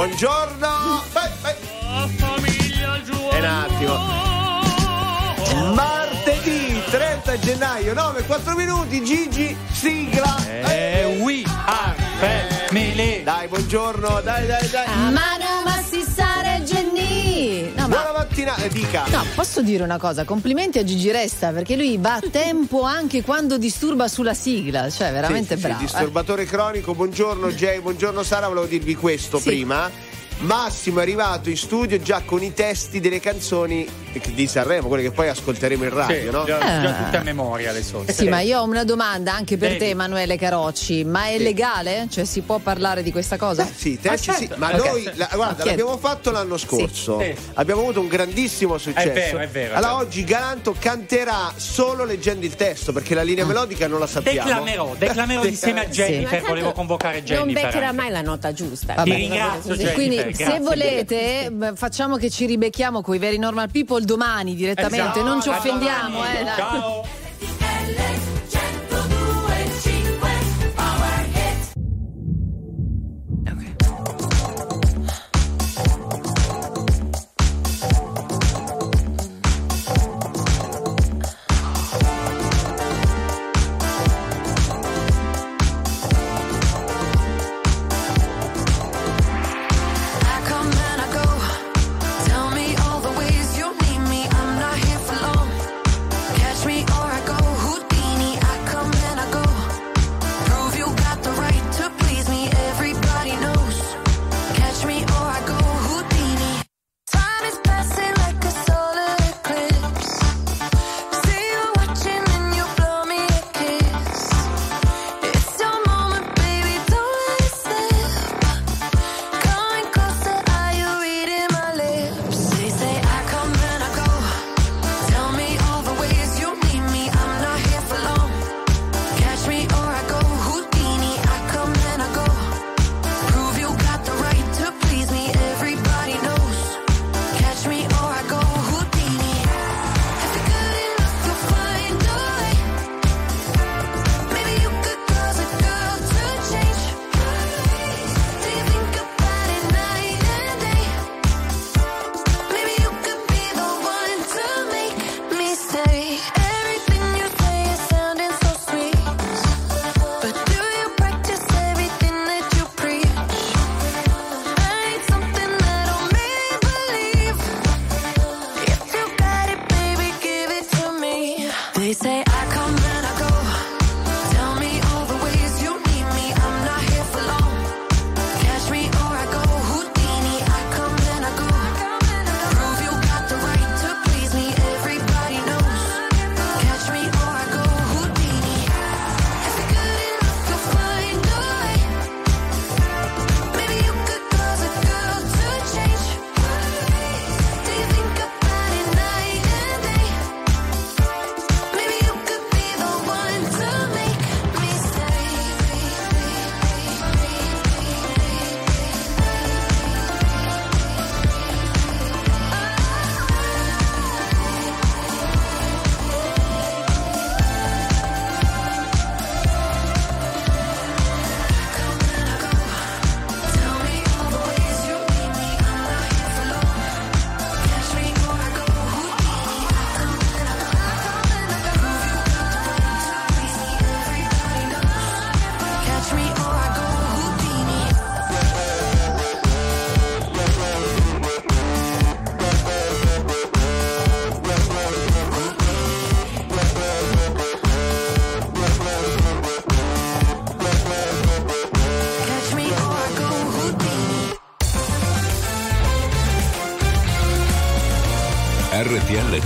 Buongiorno. Beh, beh. Un attimo. Martedì 30 gennaio, 9, 4 minuti, Gigi, sigla. Eh, we are family. Dai, buongiorno, dai, dai, dai. Genni. Ma mattinata, dica. No, posso dire una cosa, complimenti a Gigi Resta perché lui va a tempo anche quando disturba sulla sigla, cioè veramente Sì, sì, sì, bravo. eh. disturbatore cronico, buongiorno Jay, buongiorno Sara, volevo dirvi questo Sì. prima. Massimo è arrivato in studio già con i testi delle canzoni di Sanremo, quelle che poi ascolteremo in radio, Sì, no? già, già Ah. tutte a memoria adesso. Sì, ma io ho una domanda anche per Vedi. te, Emanuele Carocci. Ma è Sì. legale? Cioè, si può parlare di questa cosa? Beh, sì, i testi Ah, sì, certo. ma Ok. noi la- guarda, Ok. l'abbiamo fatto l'anno scorso. Sì. Abbiamo avuto un grandissimo successo. È vero, è vero, è Allora vero. oggi Galanto canterà solo leggendo il testo, perché la Ah. linea melodica non la sappiamo. Declamerò, declamerò insieme a Jennifer, Sì. volevo convocare Non Jennifer. beccherà anche. mai la nota giusta. Vabbè. Ti ringrazio. Jennifer. Quindi, grazie se volete, beh, facciamo che ci ribecchiamo con i veri normal people domani direttamente. Esatto. non ci offendiamo, domani. eh. dai. Ciao.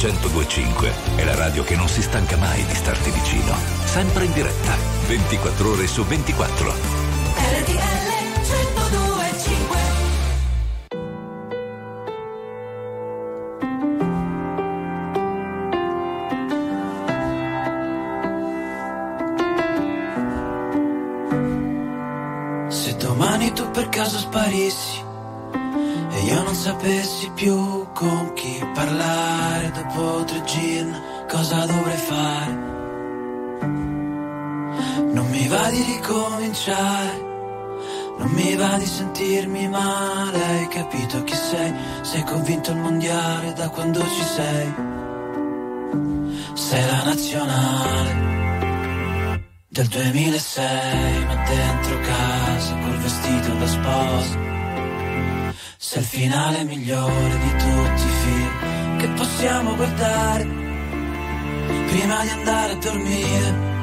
1025 è la radio che non si stanca mai di starti vicino. Sempre in diretta, 24 ore su 24. RTL 1025 Se domani tu per caso sparissi va di sentirmi male, hai capito chi sei? Sei convinto il mondiale da quando ci sei. Sei la nazionale del 2006, ma dentro casa col vestito da sposa. Sei il finale migliore di tutti i film che possiamo guardare prima di andare a dormire.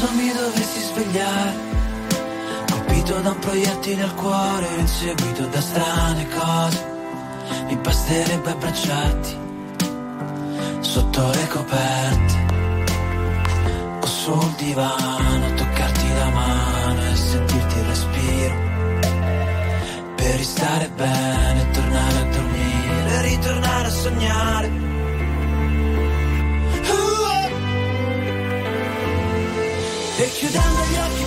Caso mi dovessi svegliare, colpito da un proiettile al cuore, inseguito da strane cose, mi basterebbe abbracciarti sotto le coperte o sul divano, toccarti la mano e sentirti il respiro. Per ristare bene, tornare a dormire, ritornare a sognare. E chiudendo gli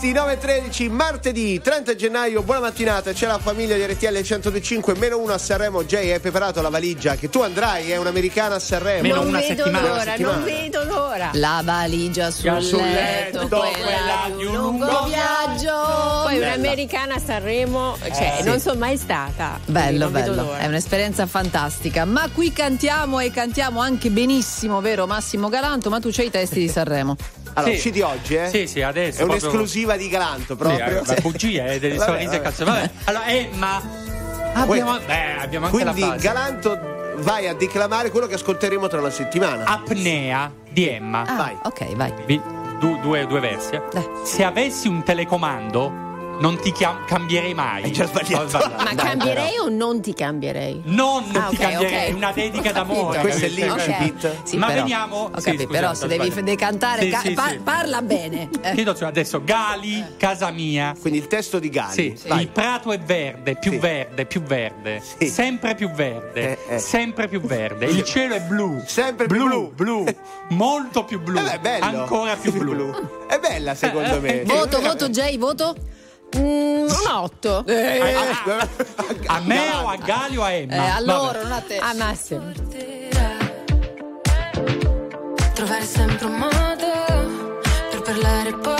giornalisti 9.13 martedì 30 gennaio, buona mattinata, c'è la famiglia di RTL 105 meno uno a Sanremo, Jay hai preparato la valigia che tu andrai, è un'americana a Sanremo. Meno non una vedo settimana, l'ora, settimana. non vedo l'ora. La valigia sul, sul letto, letto, quella, quella di un lungo viaggio. Poi Bella. un'americana a Sanremo, cioè sì. non sono mai stata. Bello, bello, è un'esperienza fantastica. Ma qui cantiamo e cantiamo anche benissimo, vero Massimo Galanto? Ma tu c'hai i testi di Sanremo. Allora, Sì. uscì di oggi, eh? Sì, sì, adesso. È proprio- un'esclusiva di Galanto proprio. Sì, la bugia è delle sorrisi e vabbè. allora Emma. Abbiamo, beh, abbiamo anche Quindi la fase. Galanto vai a declamare quello che ascolteremo tra una settimana. Apnea di Emma. Ah, Vai. ok, vai. Vi- du- due, due versi. eh. Se avessi un telecomando, non ti chiam- cambierei mai. Hai già sbagliato. Ma cambierei o non ti cambierei? Non Ah, ti ok, cambierei, ok. una dedica d'amore. Questo è l'incipit. Sì, Ma però, veniamo- Ho sì, capito, scusate, però se devi sbagliato. decantare, Sì, ca- sì, pa- sì. parla bene. Eh. Chiedo adesso Gali, casa mia. Quindi il testo di Gali. Sì, il prato è verde, più Sì. verde, più verde, Sì. sempre più verde, Eh, eh. sempre più verde. Il cielo è blu, Sempre più blu, blu, molto più blu, Eh beh, è bello. ancora più blu. È bella secondo Eh, me. eh, Voto, voto, Jay, voto? Mm, una 8. Eh, a, a, a, me o a Gali o a Emma? Eh, a loro, non a te. A Massimo. Trovare sempre un modo per parlare poi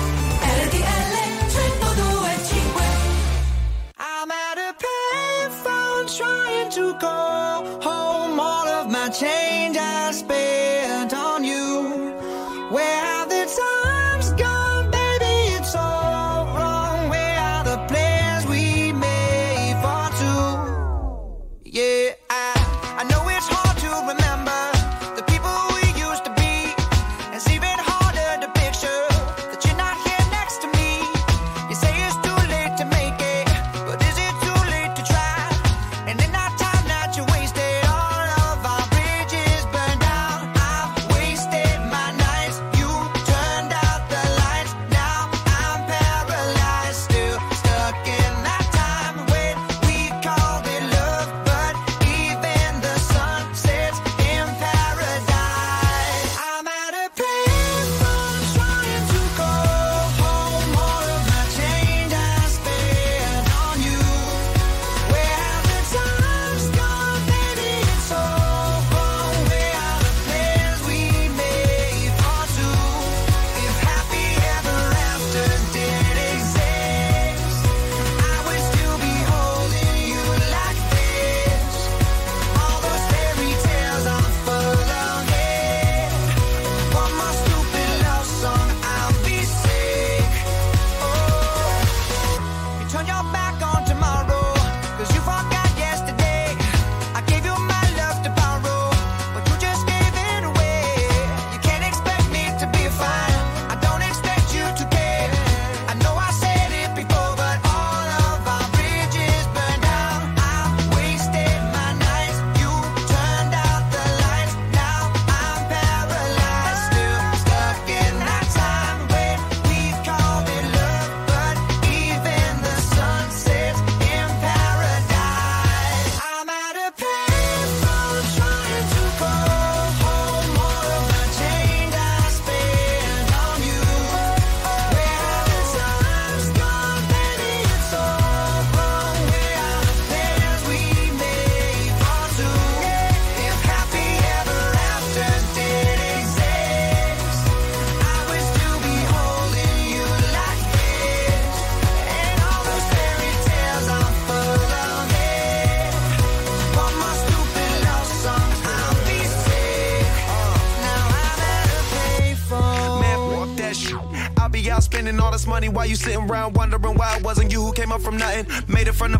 You sitting around wondering why it wasn't you who came up from nothing. Made it from the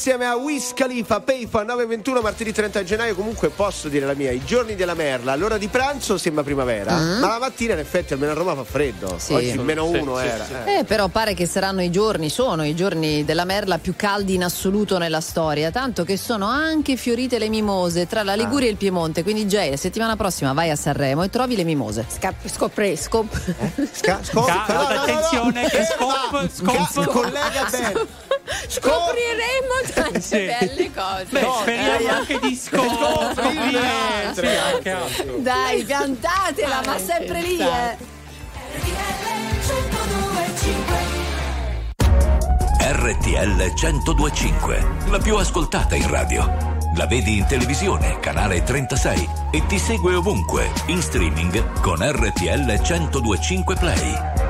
insieme a Wiz Khalifa, Payfa 921 martedì 30 gennaio. Comunque posso dire la mia, i giorni della merla, l'ora di pranzo sembra primavera, ma la mattina in effetti almeno a Roma fa freddo. Sì. Oggi meno Sì, uno sì, era. sì. eh. Eh, però pare che saranno i giorni, sono i giorni della merla più caldi in assoluto nella storia, tanto che sono anche fiorite le mimose tra la Liguria e il Piemonte. Quindi, Jay, la settimana prossima vai a Sanremo e trovi le mimose. Scap- scopre, scop- Sca- scop- Ca- no, no, no, no. attenzione, che scop- Ca- scop- collega bene. Scopriremo tante Sì. belle cose. Beh, speriamo anche di scoprire. Sì, anche altro. Dai, piantatela, ma sempre lì, eh. RTL 1025, la più ascoltata in radio. La vedi in televisione, canale 36 e ti segue ovunque, in streaming con RTL 1025 Play.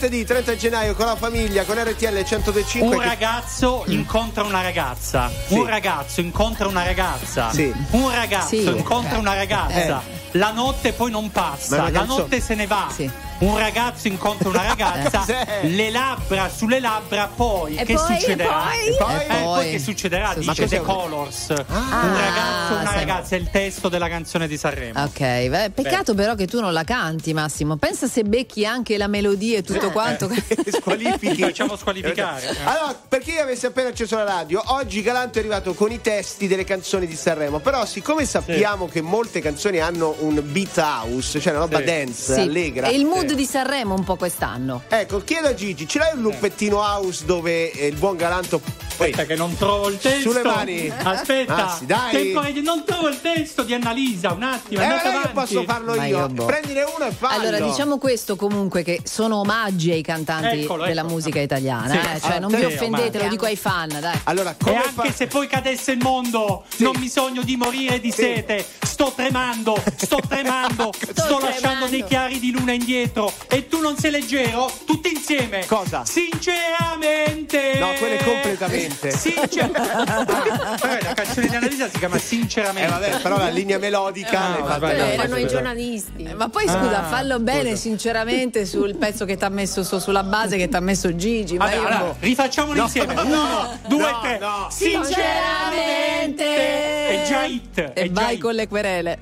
Martedì 30 gennaio con la famiglia con RTL 125 Un ragazzo incontra una ragazza. Un ragazzo incontra una ragazza. Sì. Un ragazzo Sì. incontra una ragazza. La notte poi non passa. La notte se ne va. Sì. Un ragazzo incontra una ragazza. Cos'è? le labbra sulle labbra, poi E che poi, e succederà? poi? E poi? Eh, poi che succederà? Ma Dice The Colors. un ragazzo, una sì. ragazza, è il testo della canzone di Sanremo. Ok, beh, peccato però che tu non la canti, Massimo. Pensa se becchi anche la melodia e tutto quanto. squalifichi Ci facciamo squalificare. eh. Allora, per chi avesse appena acceso la radio, oggi Galanto è arrivato con i testi delle canzoni di Sanremo. Però, siccome sappiamo che molte canzoni hanno un beat house, cioè una roba Sì. dance, Sì, allegra. È il mood di Sanremo un po' quest'anno. Ecco, chiedo a Gigi, ce l'hai un luppettino house dove eh, il buon Galanto. Aspetta che non trovo il testo. Sulle mani. Aspetta. Massi, dai. Tempo di- non trovo il testo di Annalisa, un attimo. Eh, avanti. posso farlo Ma io. io boh. Prendine uno e fallo. Allora, diciamo questo comunque che sono omaggi ai cantanti Eccolo, della ecco. musica italiana. Sì. eh, Cioè, Ah, non vi sì, offendete, lo dico ai fan, dai. Allora, E come anche fa- se poi cadesse il mondo, non mi sogno di morire di sete. Sto tremando, sto tremando, sto, lasciando dei chiari di luna indietro. E tu non sei leggero? Tutti insieme. Cosa? Sinceramente. No, quello è completamente. Sincer- Ah, però la canzone di Annalisa si chiama Eh Sinceramente. vabbè, però la linea melodica Ah, no, sbaglio. l'hai erano i giornalisti. Eh, Ma poi scusa, Ah, fallo bene, sinceramente, sul pezzo che ti ha messo su- sulla base che ti ha messo Gigi. Ma Vabbè, io allora, boh. rifacciamolo insieme. Uno, due, no, tre. no. Sinceramente. È già hit. E è già vai hit. con le querele.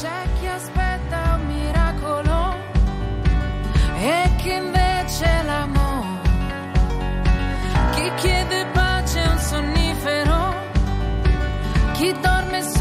C'è e che invece l'amore. Chi chiede pace è un sonnifero, chi dorme su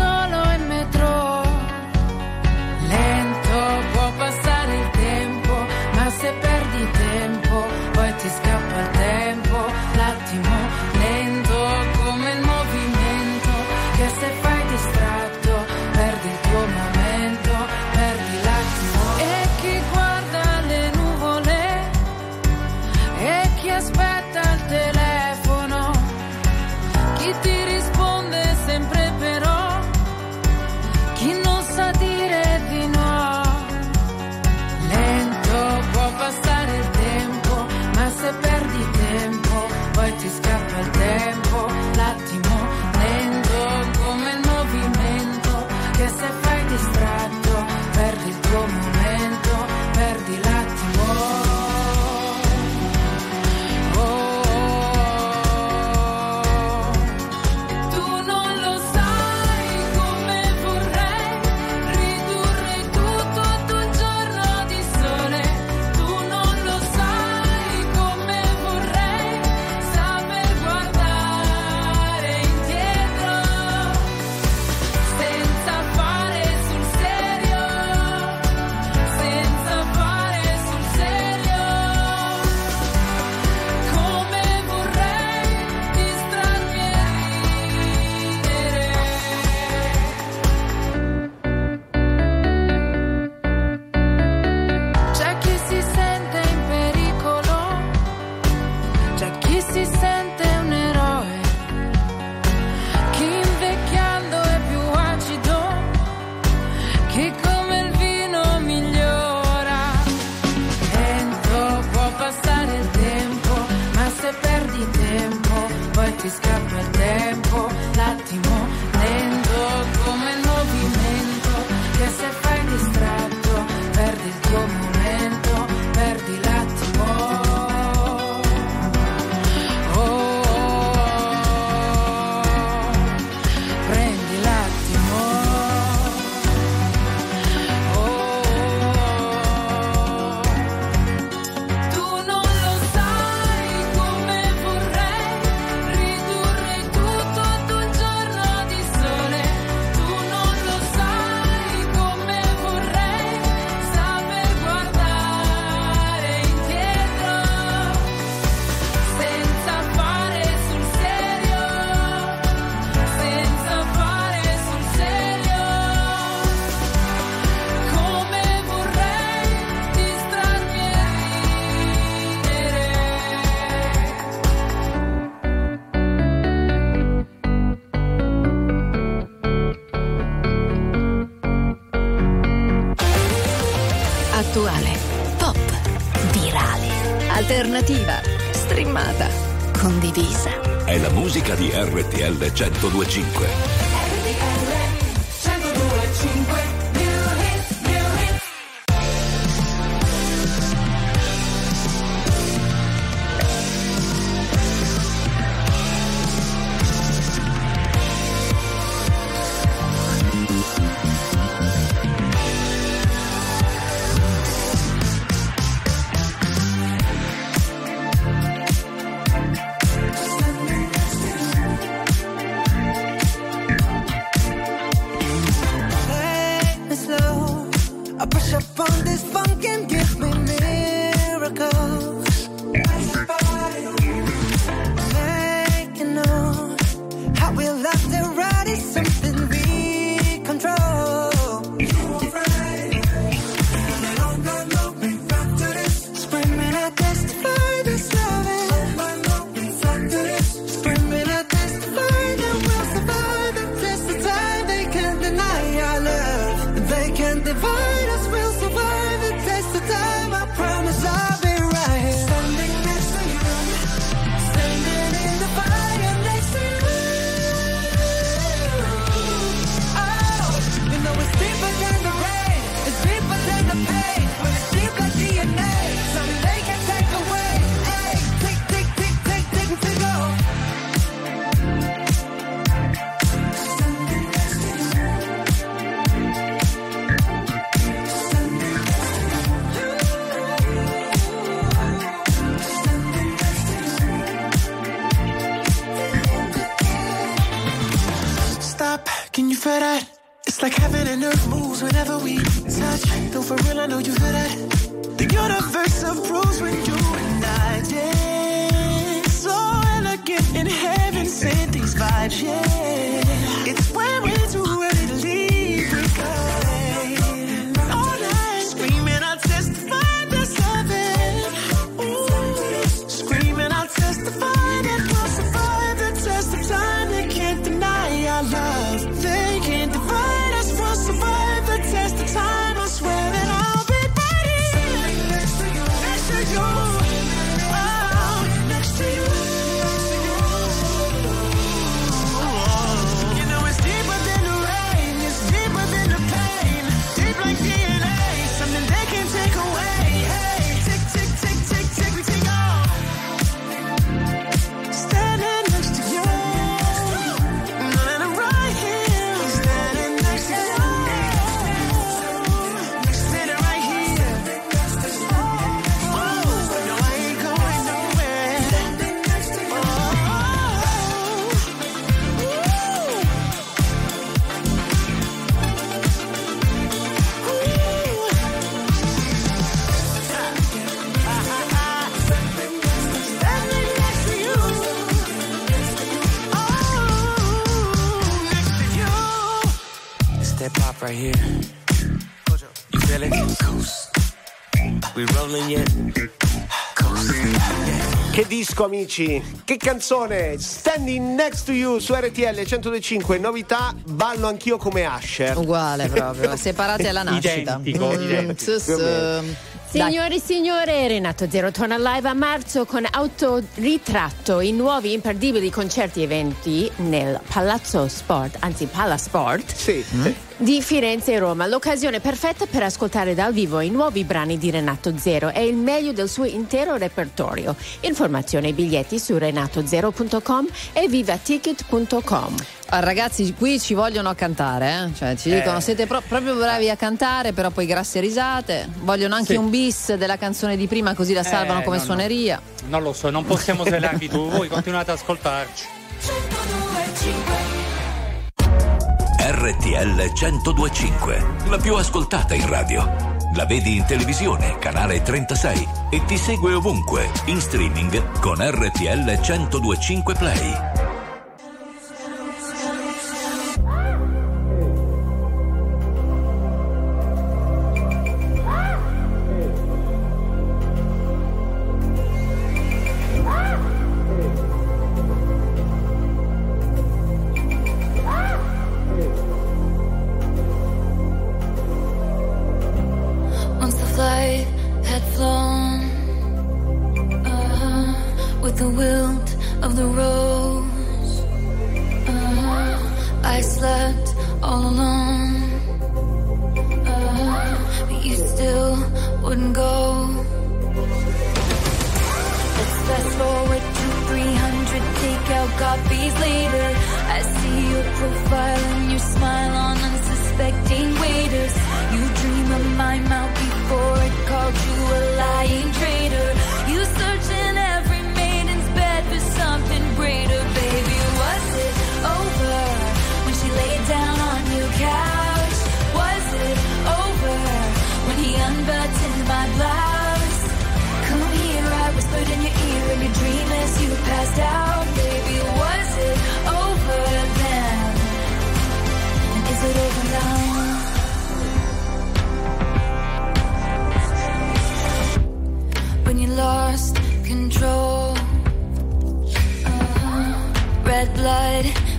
RTL 1025. Disco amici, che canzone, Standing Next to You su RTL 125, novità, ballo anch'io come Asher. Uguale proprio, separati alla nascita. Identico, Mm, identico, meno. Signore e signore, Renato Zero torna live a marzo con autoritratto i nuovi imperdibili concerti e eventi nel Palazzo Sport, anzi Palasport. Di Firenze e Roma, l'occasione perfetta per ascoltare dal vivo i nuovi brani di Renato Zero e il meglio del suo intero repertorio. Informazioni e biglietti su renatozero.com e vivaticket.com. Ah, ragazzi, qui ci vogliono a cantare, eh? cioè ci Eh. dicono siete pro- proprio bravi a cantare, però poi grasse risate. Vogliono anche Sì. un bis della canzone di prima, così la salvano Eh, come no, no. suoneria. Non lo so, non possiamo svelarvi tu, voi continuate ad ascoltarci. RTL 1025, la più ascoltata in radio. La vedi in televisione, canale 36 e ti segue ovunque, in streaming con RTL 1025 Play.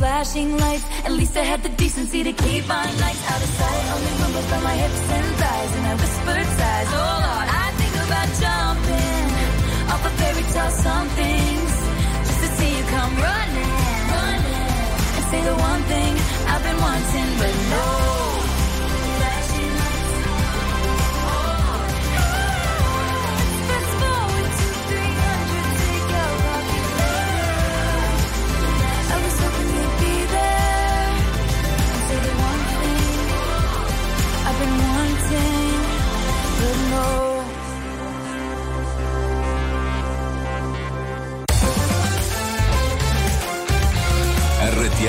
flashing lights. At least I had the decency to keep my lights out of sight. Only rumble from my hips and thighs, and I whispered sighs. Oh Lord. I about jumping off a fairy tale somethings just to see you come running, running, and say the one thing I've been wanting, but no.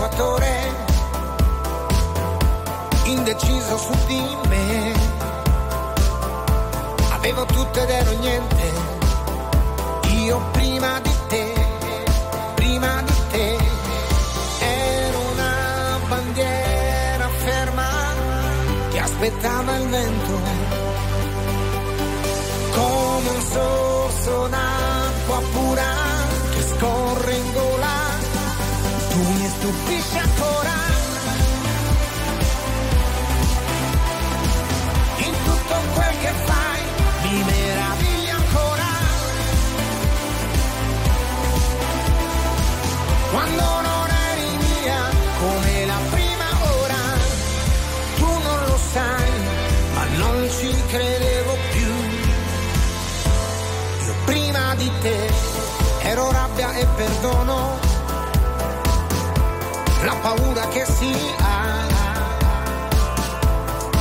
neve all'equatore, indeciso su di me, avevo tutto ed ero niente, io prima di te prima di te. Ero una bandiera ferma che aspettava il vento come un sorso d'acqua pura mi stupisci ancora. In tutto quel che fai mi meravigli ancora. Quando non eri mia come la prima ora tu non lo sai ma non ci credevo più. Io prima di te ero rabbia e perdono paura che si ha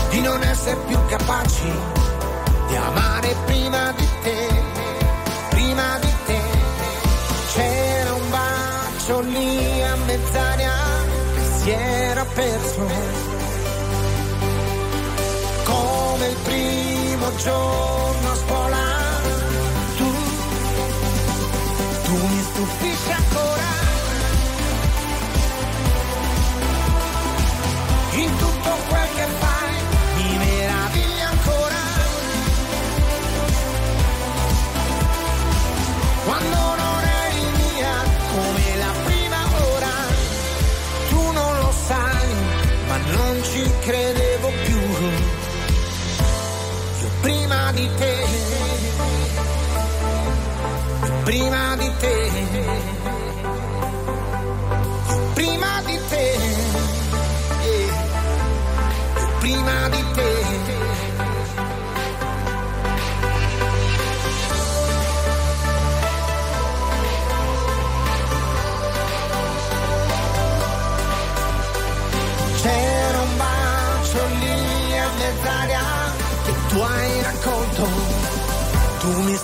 di non essere più capaci di amare prima di te prima di te. C'era un bacio lì a mezz'aria che si era perso. Come il primo giorno a scuola tu tu mi stupisci ancora credevo più. Io prima di te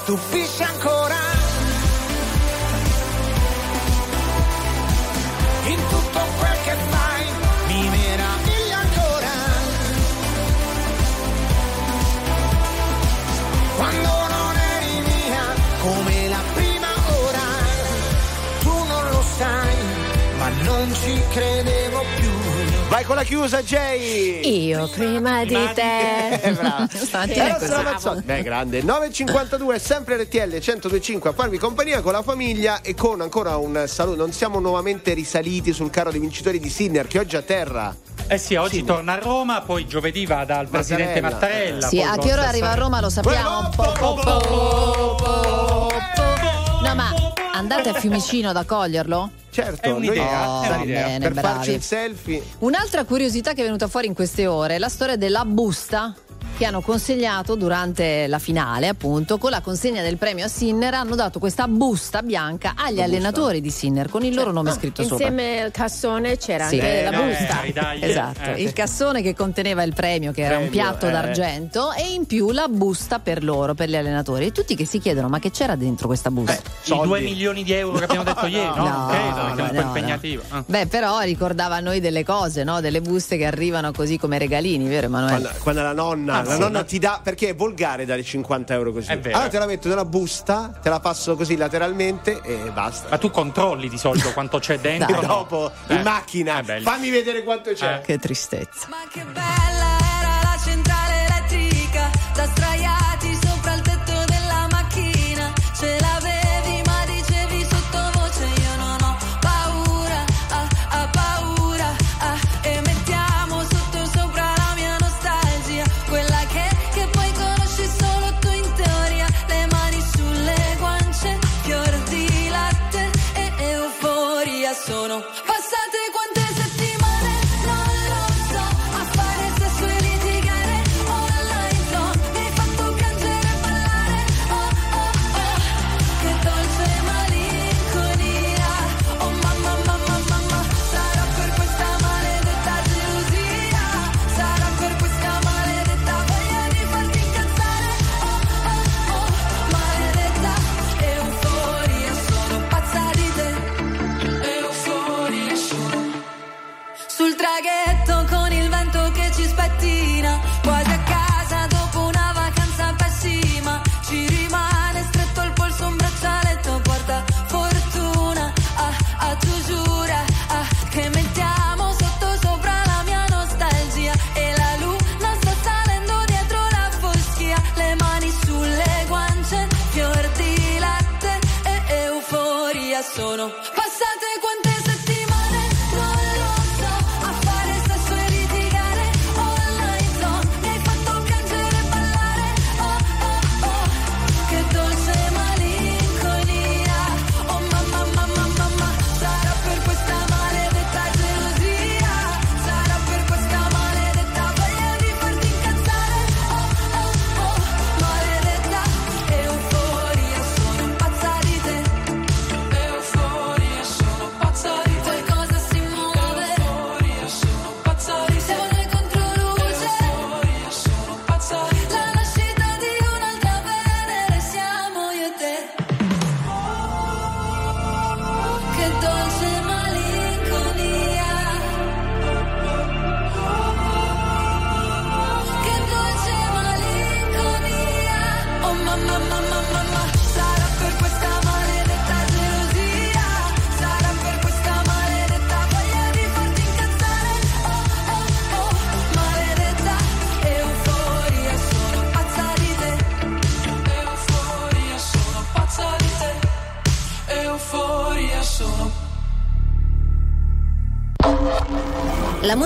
Stupisci ancora. In tutto quel che fai mi meravigli ancora. Quando non eri mia come la prima ora. Tu non lo sai, ma non ci credevo più. Vai con la chiusa, Jay! Io prima di te. Eh, brava. Stamattina Era è così. Stramazzotti. Beh, grande. 9.52, sempre RTL 1025 a farvi compagnia con la famiglia e con ancora un saluto. Non siamo nuovamente risaliti sul carro dei vincitori di Sinner che oggi a terra. Eh sì, oggi torna a Roma, poi giovedì va dal presidente Mattarella. Sì, a che ora arriva a Roma lo sappiamo. No, ma andate a Fiumicino ad accoglierlo? Certo, È un'idea, Oh, è un'idea. bene, per bravi. farci il selfie. Un'altra curiosità che è venuta fuori in queste ore è la storia della busta che hanno consegnato durante la finale, appunto, con la consegna del premio a Sinner, hanno dato questa busta bianca agli la allenatori busta. di Sinner con il loro certo. nome ah, scritto insieme sopra. Insieme al cassone c'era sì. anche eh, la no, busta. Eh, dai, eh, esatto. Eh, sì. Il cassone che conteneva il premio, che premio, era un piatto eh. d'argento, e in più la busta per loro, per gli allenatori. E tutti che si chiedono: ma che c'era dentro questa busta? Beh, I 2 milioni di euro che abbiamo detto ieri, no? no, no, no, no, no impegnativo. Ah. Beh, però ricordava a noi delle cose, no? Delle buste che arrivano così come regalini, vero Emanuele? Quando, quando la nonna ah, la nonna ti dà perché è volgare dare 50 euro così. È vero. Allora te la metto nella busta, te la passo così lateralmente e basta. Ma tu controlli di solito quanto c'è dentro? No? dopo eh. in macchina. Eh, Fammi vedere quanto c'è. Eh. Che tristezza. Ma che bella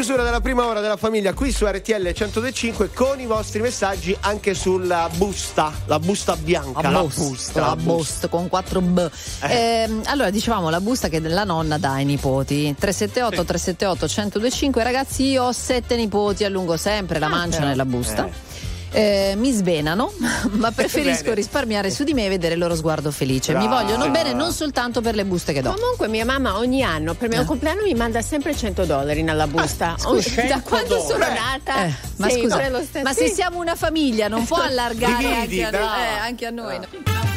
Chiusura della prima ora della famiglia qui su RTL 1025 con i vostri messaggi anche sulla busta, la busta bianca. La busta, la busta con 4 B. Ehm, allora, dicevamo la busta che la nonna dà ai nipoti. 378 378 1025 ragazzi, io ho sette nipoti, allungo sempre la mancia però. nella busta. Eh. Eh, mi svenano, ma preferisco risparmiare su di me e vedere il loro sguardo felice. Mi Brava. vogliono bene non soltanto per le buste che do. Comunque mia mamma ogni anno per il mio compleanno mi manda sempre 100 dollari nella busta. scusa, Ogni- da 100 quando sono dollari. nata Eh, ma scusa, ma se siamo una famiglia non può allargare anche, a, brava. eh, anche a noi. no?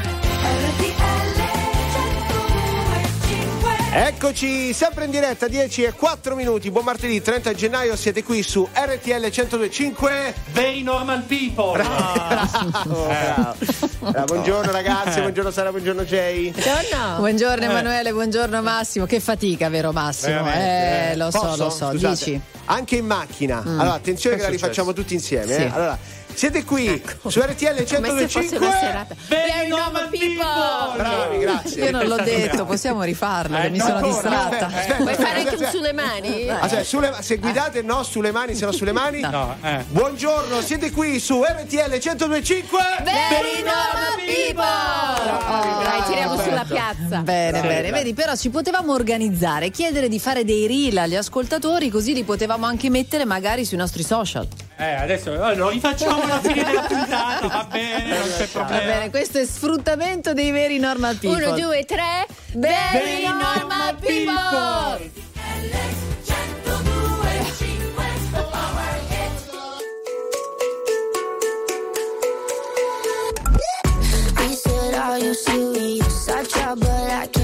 Eccoci sempre in diretta 10 e 4 minuti. Buon martedì 30 gennaio, siete qui su RTL 1025. Very normal people. Bravo, bravo. Eh, buongiorno ragazzi, buongiorno Sara, buongiorno Jay. Buongiorno. Buongiorno Eh. Emanuele, buongiorno Massimo. Che fatica, vero Massimo? Veramente, Eh, lo so, Posso? lo so. Scusate. Dici. Anche in macchina. Mm. Allora, attenzione che Che la rifacciamo tutti insieme. Sì. eh. Allora, siete qui su RTL Come se fosse 1025. una serata. Very normal people. Bravi, grazie. Io non l'ho detto, possiamo rifarlo, Eh, mi no, sono ancora, distratta. aspetta, aspetta, Vuoi fare anche aspetta. un sulle mani? Ah, cioè, sulle- se guidate no sulle mani, se no sulle mani. No, eh. Buongiorno, siete qui su RTL 1025. Very normal people! Dai, tiriamo sulla piazza. Bene, Sì, bene. dai. Vedi, però ci potevamo organizzare, chiedere di fare dei reel agli ascoltatori, così li potevamo anche mettere magari sui nostri social. Eh, adesso lo rifacciamo alla fine della puntata, va bene, non c'è Va problema. bene, questo è sfruttamento dei veri normal people. Uno, due, tre. Very normal people! He said, Are you serious? I try, but I can't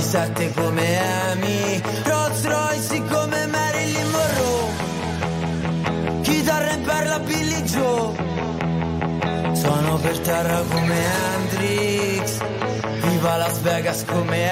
27 come Amy Rolls Royce come Marilyn Monroe. Chitarra in perla Billy Joe. Sono per terra come Hendrix. Viva Las Vegas come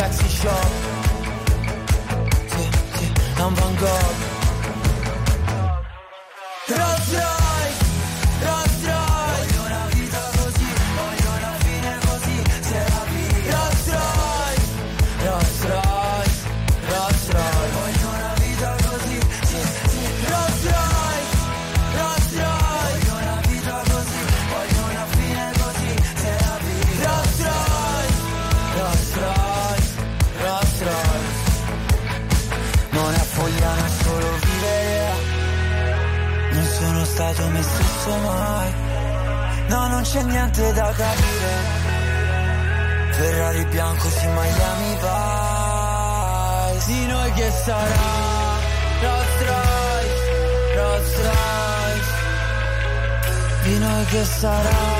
sexy shop Sì, sì, è un Van Gogh. Rolls Royce, stato me stesso mai. No, non c'è niente da capire. Ferrari bianco su Miami Vice. Di noi che sarà Rolls Royce Rolls Royce. Di noi che sarà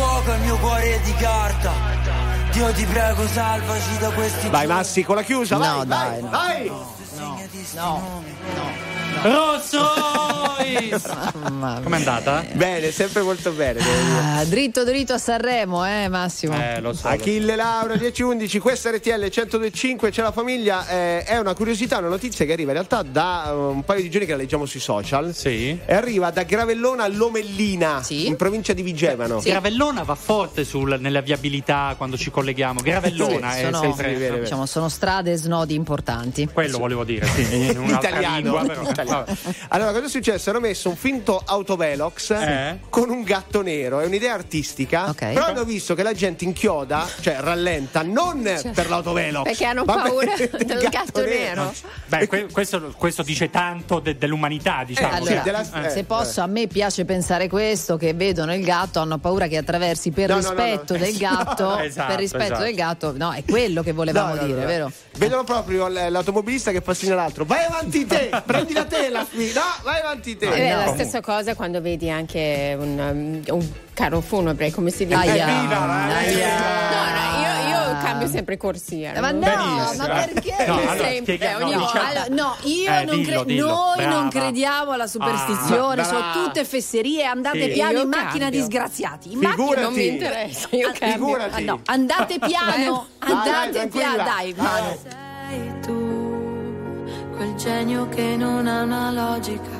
fuoco al mio cuore di carta Dio ti prego salvaci da questi Vai Massi con la chiusa, No, vai, dai, vai, no. vai. No. Rolls Royce! Com'è andata? Bene, sempre molto bene. Ah, dritto dritto a Sanremo, eh Massimo. Eh, lo so. Achille Laura 1011, questa RTL 1025 c'è la famiglia, eh, è una curiosità, una notizia che arriva in realtà da eh, un paio di giorni che la leggiamo sui social. Sì. E arriva da Gravellona a Lomellina, in provincia di Vigevano. Gravellona va forte sul- nella viabilità quando ci colleghiamo. Gravellona Sì, è sono, sempre. diciamo, sono strade e snodi importanti. Quello volevo dire, sì, in Italiano. lingua, però. Italiano. Allora, cosa è successo? Hanno messo un finto autovelox Eh? con un gatto nero. È un'idea artistica. Però hanno visto che la gente inchioda, cioè rallenta, non per l'autovelox. Perché hanno paura il del gatto nero. Beh, que- questo, questo dice tanto de- dell'umanità, diciamo. Allora, Eh. se posso, a me piace pensare questo: che vedono il gatto, hanno paura che attraversi per No, no, no, rispetto no. del gatto. Esatto, per rispetto esatto. del gatto, no, è quello che volevamo No, no, dire, no. vero? Vedono proprio l'automobilista che fa segno all'altro. Vai avanti te, prendi la tela. qui. No, vai avanti te. Ed è No. la stessa cosa quando vedi anche un, um, un carro funebre, come si dice? Aia. No, no, io, io cambio sempre corsia. Ma no, Benissimo. ma perché? No, allora, Sempre, spiega- no, ogni No, diciamo- allora, no, io Eh, non dillo, cre- dillo. noi Brava. non crediamo alla superstizione, Ah, sono tutte fesserie, andate Sì. piano Io in macchina cambio. disgraziati. In Figurati. macchina Non mi interessa, io Ah, cambio. Ah, no, andate piano, Dai, andate piano, dai, Manu. Sei tu, quel genio che non ha una logica.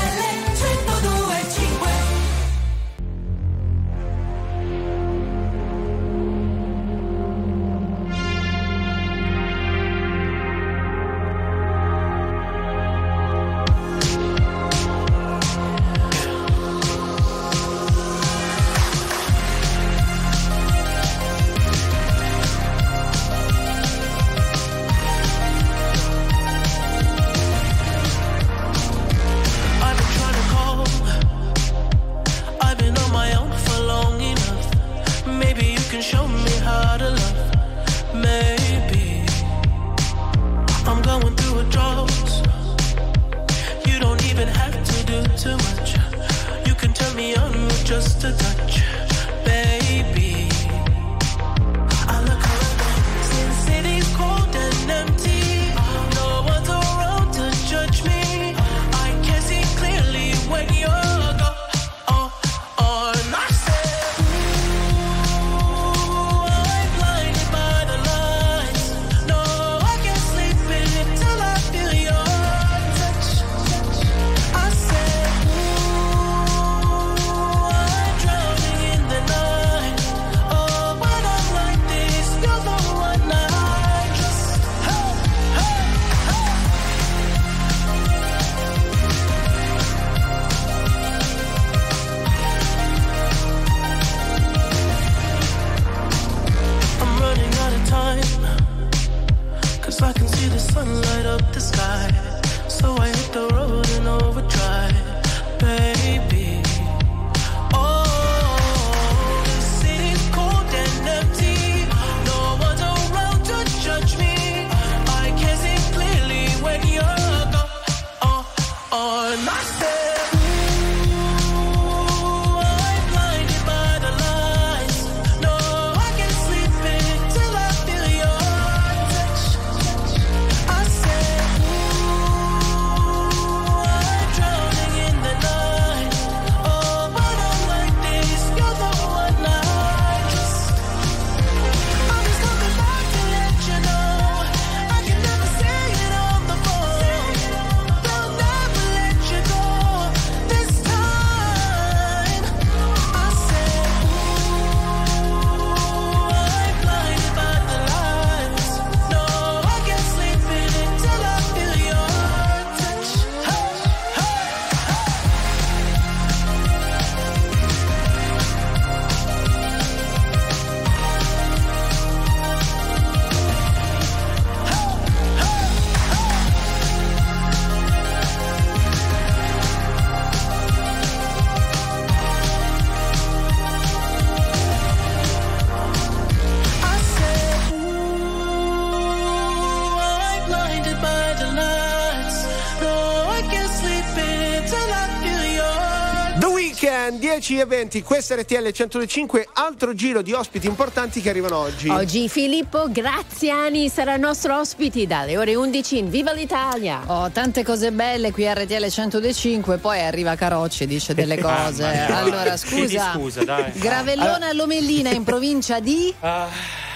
15.20, questa RTL 105, altro giro di ospiti importanti che arrivano oggi. Oggi Filippo Graziani sarà nostro ospite dalle ore 11 in Viva l'Italia. Oh, tante cose belle qui a RTL 105, poi arriva Carocci e dice delle cose. Ah, allora, scusa. scusa dai. Gravellona ah. allora... Lomellina in provincia di... Uh...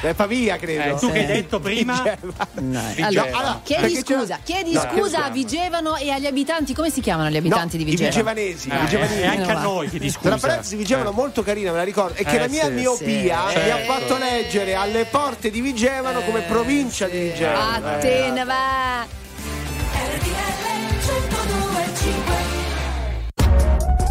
È Pavia, credo. Eh, tu che hai detto prima? Allora, Allora, chiedi scusa, chiedi No, scusa a Vigevano e agli abitanti, come si chiamano gli abitanti No, di i Vigevano? vigevanesi, Eh, i vigevanesi. e anche a va. noi chiedi Tra scusa. parentesi, Vigevano Eh. molto carina, me la ricordo. E che Eh, la mia sì, miopia sì. mi ha Eh. fatto leggere alle porte di Vigevano come provincia di Vigevano. A Eh. te ne va.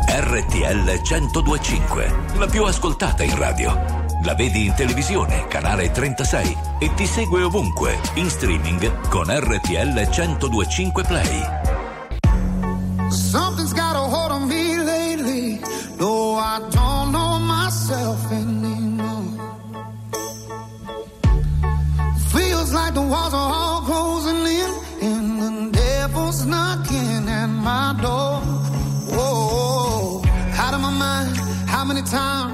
RTL 1025, la più ascoltata in radio. La vedi in televisione, canale 36 e ti segue ovunque, in streaming con RTL 1025 Play. Something's got a hold on me lately. No, I don't know myself anymore. Feels like the walls are all closing in, and the devil's knocking at my door. Whoa, out of my mind. How many times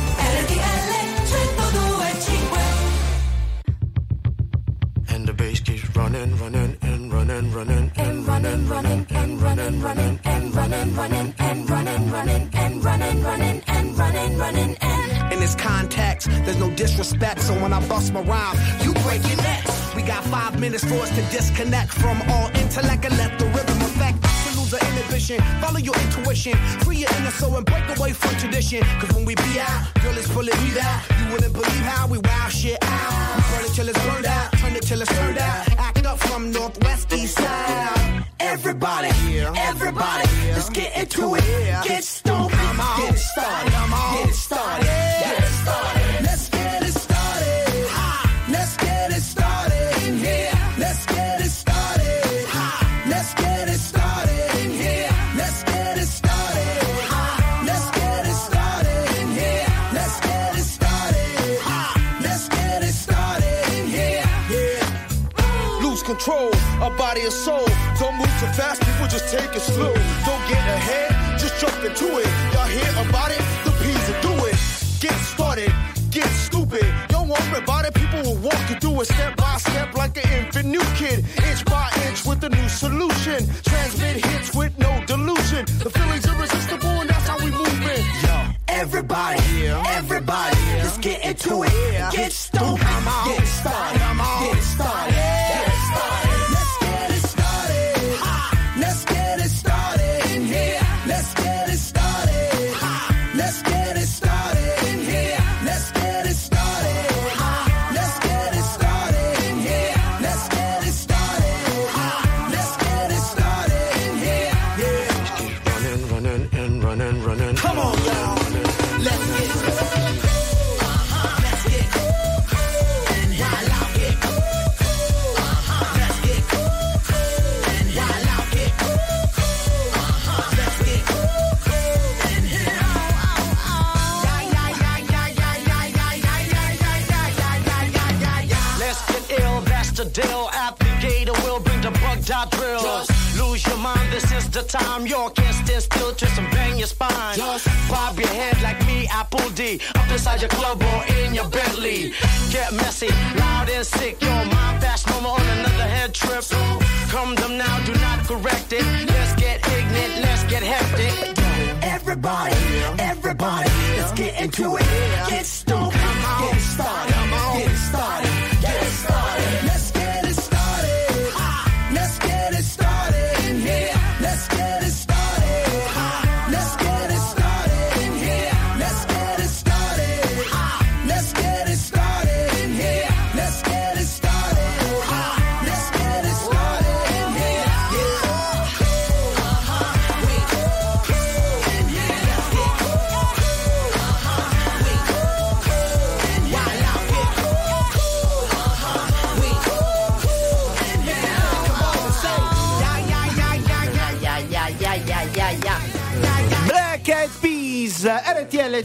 Five minutes for us to disconnect from all intellect and let the rhythm affect lose our inhibition. Follow your intuition, free your inner soul and break away from tradition. Cause when we be out, girl, it's pulling me out. You wouldn't believe how we wow shit out. We burn it till it's burned out, turn it till it's turned out. Act up from northwest east side. Everybody, everybody, let's get into it. Get it slow. Don't get ahead, just jump into it. Y'all hear about it? The P's will do it. Get started, get stupid. Don't worry about it, people will walk you through it step your club or in your Bentley. Get messy, loud and sick. Your mind fast, no more on another head trip. Come them now, do not correct it. Let's get ignorant, let's get hectic. Everybody, everybody,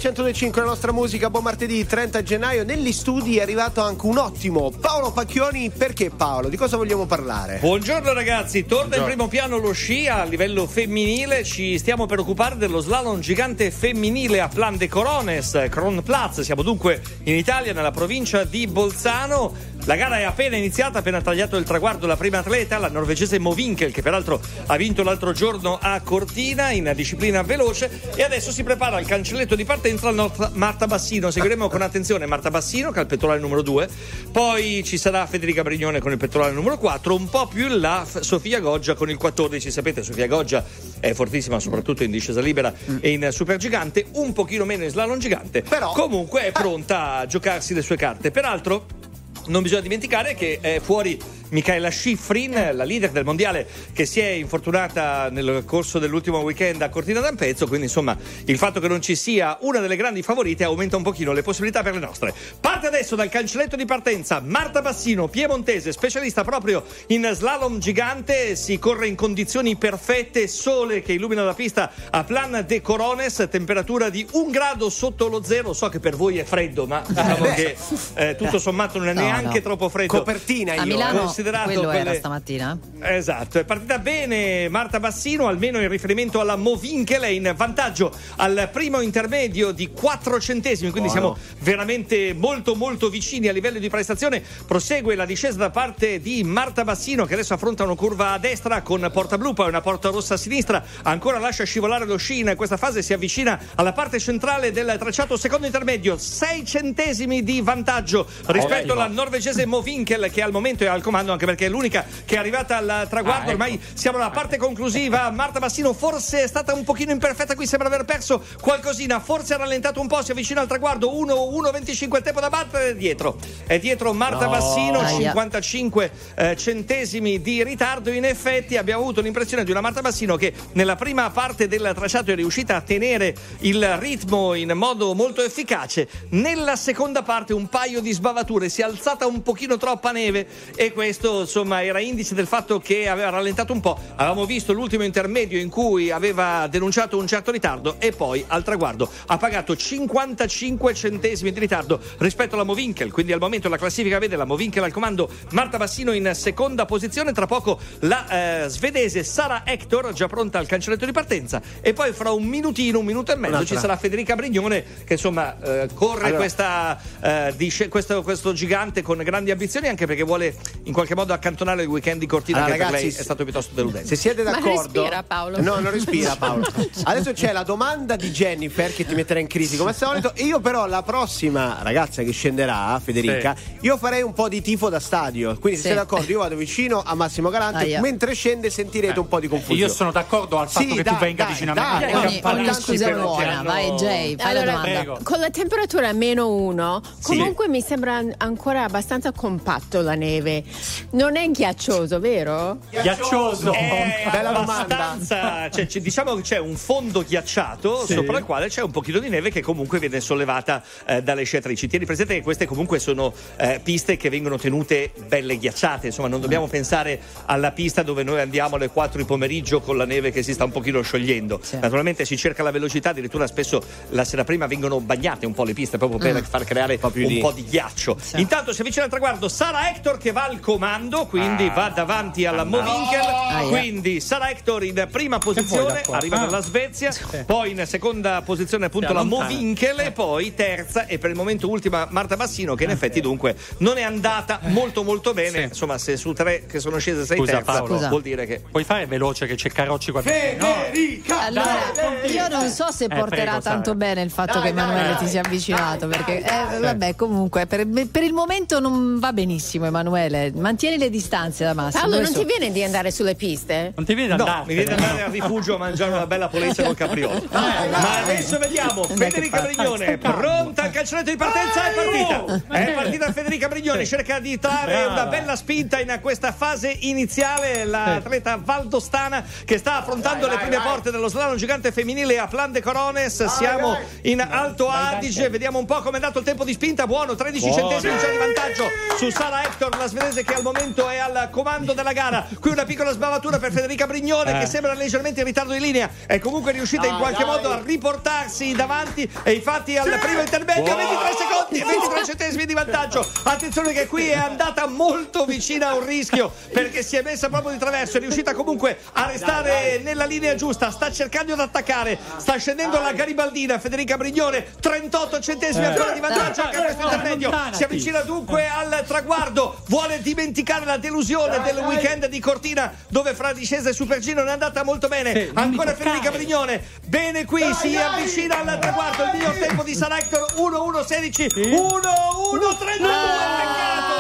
1025 la nostra musica, buon martedì 30 gennaio. Negli studi è arrivato anche un ottimo Paolo Pacchioni. Perché Paolo? Di cosa vogliamo parlare? Buongiorno ragazzi, torna in Buongiorno. primo piano lo sci a livello femminile, ci stiamo per occupare dello slalom gigante femminile a Plan de Corones, Kronplatz, siamo dunque in Italia nella provincia di Bolzano. La gara è appena iniziata, appena tagliato il traguardo la prima atleta, la norvegese Movinkel, che peraltro ha vinto l'altro giorno a Cortina in disciplina veloce e adesso si prepara al cancelletto di partenza la Marta Bassino. Seguiremo con attenzione Marta Bassino che ha il pettorale numero 2, poi ci sarà Federica Brignone con il pettorale numero 4, un po' più in là Sofia Goggia con il 14. Sapete, Sofia Goggia è fortissima soprattutto in discesa libera e in supergigante, un pochino meno in slalom gigante, però comunque è pronta a giocarsi le sue carte. Peraltro non bisogna dimenticare che è fuori Michaela Schifrin, la leader del mondiale che si è infortunata nel corso dell'ultimo weekend a Cortina d'Ampezzo, quindi insomma il fatto che non ci sia una delle grandi favorite aumenta un pochino le possibilità per le nostre. Parte adesso dal cancelletto di partenza Marta Bassino, piemontese, specialista proprio in slalom gigante, si corre in condizioni perfette, sole che illumina la pista a Plan de Corones, temperatura di un grado sotto lo zero, so che per voi è freddo, ma diciamo beh. che eh, tutto sommato non è No, neanche no. troppo freddo. Copertina A io. Milano considerato quello era quelle- stamattina. Esatto, è partita bene Marta Bassino, almeno in riferimento alla Movinkel, è in vantaggio al primo intermedio di 4 centesimi, quindi Buono. siamo veramente molto molto vicini a livello di prestazione. Prosegue la discesa da parte di Marta Bassino che adesso affronta una curva a destra con porta blu, poi una porta rossa a sinistra, ancora lascia scivolare lo sci in questa fase, si avvicina alla parte centrale del tracciato secondo intermedio, 6 centesimi di vantaggio rispetto alla norvegese Movinkel che al momento è al comando anche perché è l'unica che è arrivata al traguardo, Ah, ecco. ormai siamo alla parte conclusiva, Marta Bassino forse è stata un pochino imperfetta qui, sembra aver perso qualcosina, forse ha rallentato un po', si avvicina al traguardo, 1-1-25 il tempo da battere, dietro, è dietro Marta No. Bassino, Aia. 55 eh, centesimi di ritardo, in effetti abbiamo avuto l'impressione di una Marta Bassino che nella prima parte del tracciato è riuscita a tenere il ritmo in modo molto efficace, nella seconda parte un paio di sbavature, si è alzata un pochino troppa neve e questo questo insomma era indice del fatto che aveva rallentato un po'. Avevamo visto l'ultimo intermedio in cui aveva denunciato un certo ritardo e poi al traguardo ha pagato 55 centesimi di ritardo rispetto alla Movinkel. Quindi al momento la classifica vede la Movinkel al comando, Marta Bassino in seconda posizione. Tra poco la eh, svedese Sara Hector già pronta al cancelletto di partenza e poi fra un minutino, un minuto e mezzo Un'altra. ci sarà Federica Brignone che insomma eh, corre Allora. questa, eh, disce- questo, questo gigante con grandi ambizioni anche perché vuole in qualche modo accantonare il weekend di Cortina Allora, che per ragazzi, lei è stato piuttosto deludente. Se siete Ma d'accordo. respira, Paolo. No, non respira Paolo. Adesso c'è la domanda di Jennifer che ti metterà in crisi come al solito. Io, però, la prossima ragazza che scenderà, Federica, io farei un po' di tifo da stadio. Quindi, se Sì. siete d'accordo, io vado vicino a Massimo Galante. Aia. Mentre scende sentirete un po' di confusione. Io sono d'accordo al fatto Sì, che dai, tu venga dai, vicino a dai, me. dai, Ogni, ogni scusa buona, vai Jay, fai la Allora, domanda. Prego. Con la temperatura a meno uno, comunque mi sembra an- ancora abbastanza compatto la neve. Non è ghiaccioso, vero? Ghiaccioso. È Bella abbastanza, cioè, diciamo che c'è un fondo ghiacciato Sì. sopra il quale c'è un pochino di neve che comunque viene sollevata eh, dalle sciatrici. Tieni presente che queste comunque sono eh, piste che vengono tenute belle ghiacciate, insomma non dobbiamo pensare alla pista dove noi andiamo alle 4 di pomeriggio con la neve che si sta un pochino sciogliendo. Naturalmente si cerca la velocità, addirittura spesso la sera prima vengono bagnate un po' le piste proprio per far creare un, più di- po' di ghiaccio. Intanto si avvicina al traguardo Sara Hector che va al comando, quindi va davanti alla Movinkel. Aia. Quindi Sara Hector in prima posizione, arriva Ah. dalla Svezia, poi in seconda posizione appunto Si la. Movinkel e poi terza e per il momento ultima Marta Bassino che in effetti dunque non è andata molto molto bene. Sì. Insomma se su tre che sono scese sei Scusa, terza Paolo. Vuol dire che... Puoi fare veloce che c'è Carocci qua vicino? Federica! Allora, io non so se Eh, porterà prego, tanto Sara. bene il fatto Dai, che Emanuele ti sia avvicinato, perché eh, vabbè, comunque per, per il momento non va benissimo Emanuele, mantieni le distanze da Massimo. Paolo, Dove non so- ti viene di andare sulle piste? Non ti viene da No, andartene? mi viene da andare al rifugio a mangiare una bella polenta col capriolo. Ma adesso vediamo Federica Brignone, pronta al cancelletto di partenza, è partita. È partita Federica Brignone, cerca di trarre Brava. una bella spinta in questa fase iniziale. L'atleta valdostana che sta affrontando le prime porte dello slalom gigante femminile a Plan de Corones. Siamo in Alto Adige, vediamo un po' come è andato il tempo di spinta. Buono, 13 Buono. centesimi c'è di vantaggio su Sara Hector, la svedese che al momento è al comando della gara. Qui una piccola sbavatura per Federica Brignone Eh. che sembra leggermente in ritardo di linea. È comunque riuscita in qualche modo a riportarsi davanti e infatti al primo intermedio 23 secondi e 23 centesimi di vantaggio. Attenzione che qui è andata molto vicina a un rischio perché si è messa proprio di traverso, è riuscita comunque a restare nella linea giusta, sta cercando di attaccare, sta scendendo la Garibaldina Federica Brignone, 38 centesimi ancora di vantaggio anche a questo intermedio. Si avvicina dunque al traguardo, vuole dimenticare la delusione del weekend di Cortina dove fra discesa e supergino non è andata molto bene. Ancora Federica Brignone, bene qui, si avvicina al traguardo, il miglior tempo di San Hector 1-1-16, 1-1-32, peccato!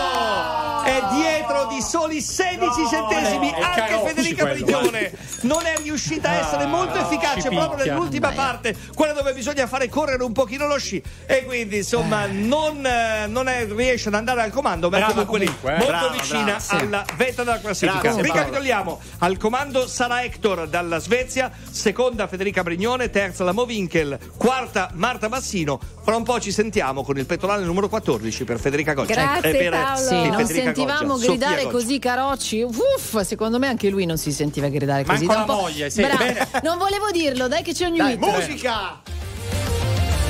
È dietro di soli 16 centesimi è anche Carocci Federica Brignone. Non è riuscita a essere molto efficace proprio picchia. nell'ultima parte, quella dove bisogna fare correre un pochino lo sci. E quindi insomma non, eh, non è- riesce ad andare al comando, ma è Brava comunque lì eh. molto Brava, vicina brava, sì. alla vetta della classifica. Ricapitoliamo: al comando Sara Hector dalla Svezia, seconda Federica Brignone, terza la Movinkel, quarta Marta Bassino. Fra un po' ci sentiamo con il pettorale numero 14 per Federica Goggia. Grazie, Eh, per- Paolo. Sì, non Federica sentivamo gridare Sofia così Carocci. Uff, secondo me anche lui non si sentiva gridare così. Manco Da un la po'- moglie, sì. Bravo. Bene. Non volevo dirlo, dai che c'è ogni Dai, musica!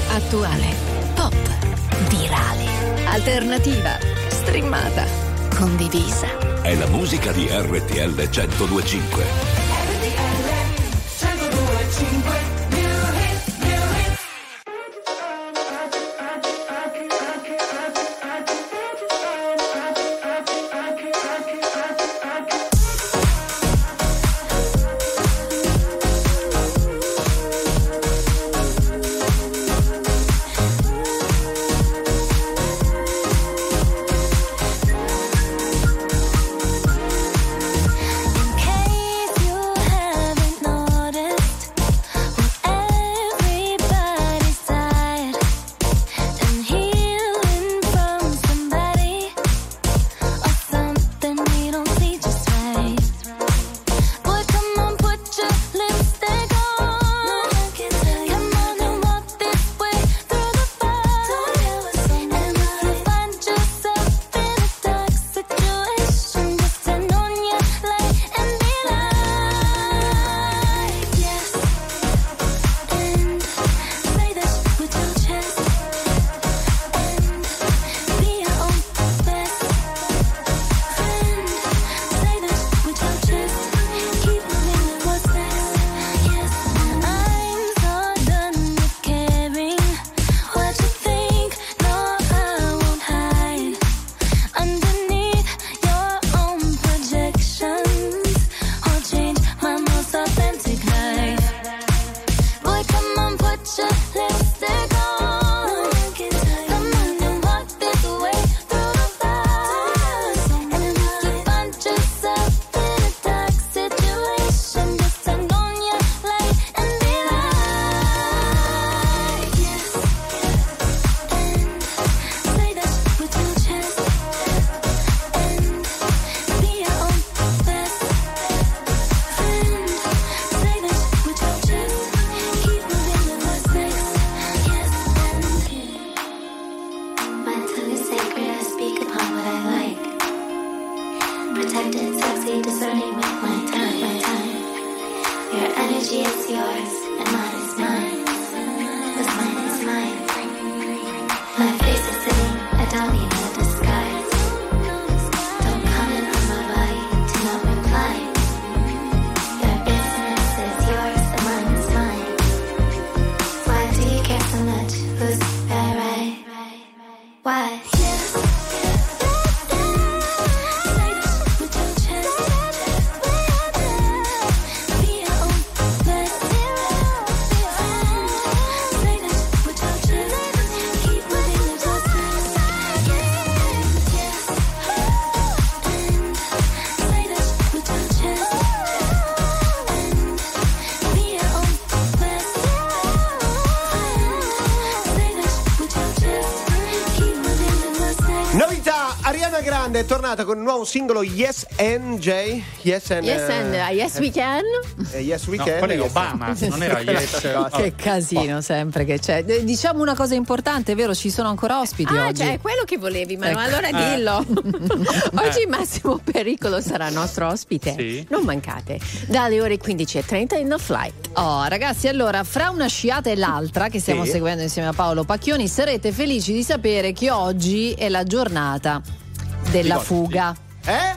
Attuale, pop, virale, alternativa, streamata, condivisa. È la musica di RTL 1025. Tornata con un nuovo singolo Yes and J. Yes and, Yes and, eh, uh, yes we can. eh, yes we No, can. quello è yes Obama, and- non era Yes. Che casino sempre che c'è. Eh, Diciamo una cosa importante, è vero, ci sono ancora ospiti Ah, oggi. cioè, è quello che volevi, ma Ecco. allora Eh. dillo. Oggi Massimo Pericolo sarà nostro ospite. Sì. Non mancate. Dalle ore 15.30 in The Fly. Oh, ragazzi, allora, fra una sciata e l'altra che stiamo Sì. seguendo insieme a Paolo Pacchioni, sarete felici di sapere che oggi è la giornata della fuga. Eh?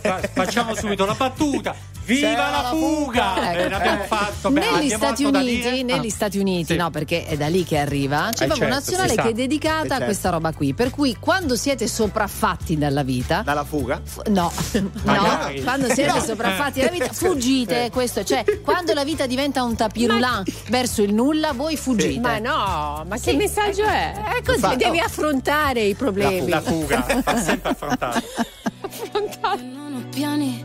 Fa- facciamo subito la battuta. Viva la fuga! Ecco, Eh, l'abbiamo eh, fatto. beh, negli abbiamo Stati Uniti, negli Ah. Stati Uniti, Sì. no, perché è da lì che arriva. C'è Eh, proprio un certo, nazionale si sa. che è dedicata Eh, a certo. questa roba qui. Per cui quando siete sopraffatti dalla vita. Dalla fuga? No, Magari. no, quando siete No. sopraffatti dalla vita, fuggite. Eh. Questo, cioè, quando la vita diventa un tapirulan verso il nulla, voi fuggite. Ma no, ma che messaggio è? È così, Infatti- devi affrontare i problemi. La fuga, va sempre affrontata. Io non ho piani,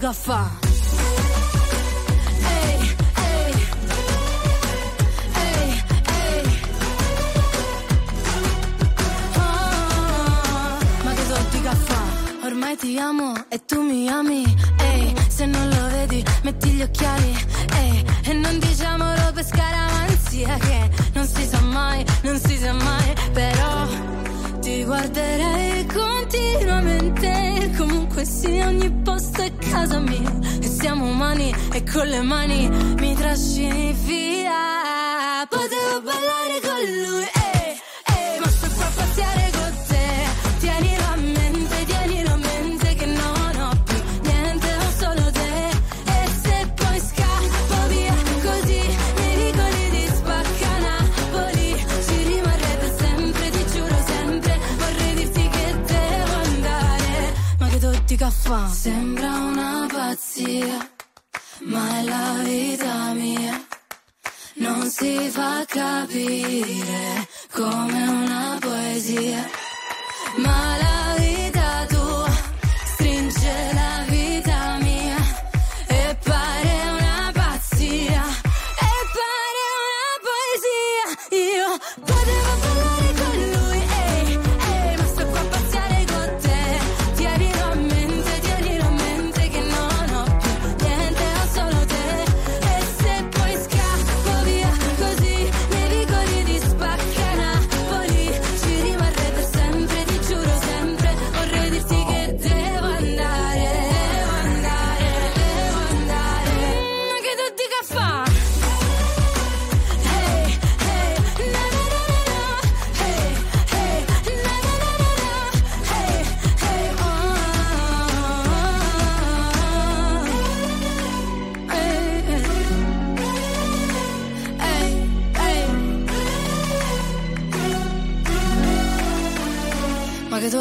Ma che tu dico a fa'? Ah, ma che so di caffè? Ormai ti amo e tu mi ami. Ehi, se non lo vedi, metti gli occhiali. Ehi, e non diciamolo per scaramanzia che non si sa mai, non si sa mai. Però ti guarderei continuamente. Comunque sia, ogni posto casa mia. E siamo umani e con le mani mi trascini via. Potevo ballare con lui, si fa capire come una poesia,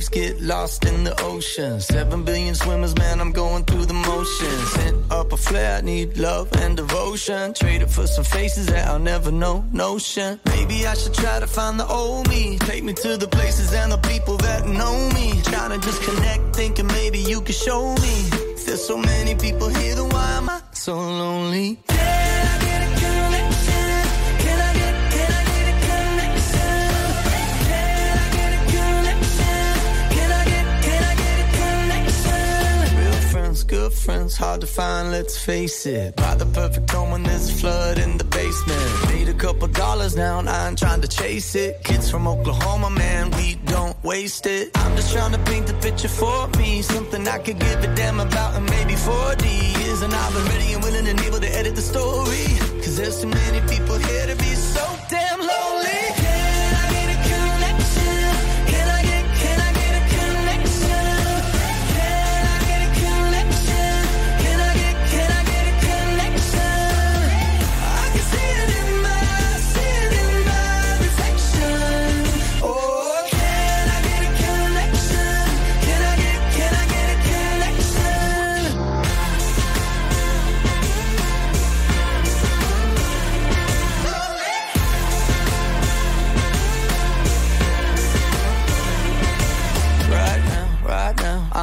Waves get lost in the ocean. Seven billion swimmers, man, I'm going through the motions. Hit up a flare, I need love and devotion. Trade it for some faces that I'll never know, notion. Maybe I should try to find the old me. Take me to the places and the people that know me. Trying to just connect, thinking maybe you could show me. There's so many people here, then why am I so lonely? Real friends, hard to find, let's face it. Buy the perfect home when there's a flood in the basement. Need a couple dollars now, and I ain't trying to chase it. Kids from Oklahoma, man, we don't waste it. I'm just trying to paint the picture for me. Something I could give a damn about in maybe 40 years. And I've been ready and willing and able to edit the story. Cause there's too many people here to be so damn